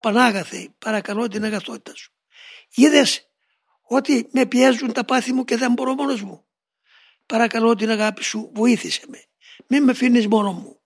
Πανάγαθε, παρακαλώ την αγαθότητα σου. Είδες ότι με πιέζουν τα πάθη μου και δεν μπορώ μόνος μου. Παρακαλώ την αγάπη σου, βοήθησε με. Μην με αφήνεις μόνος μου.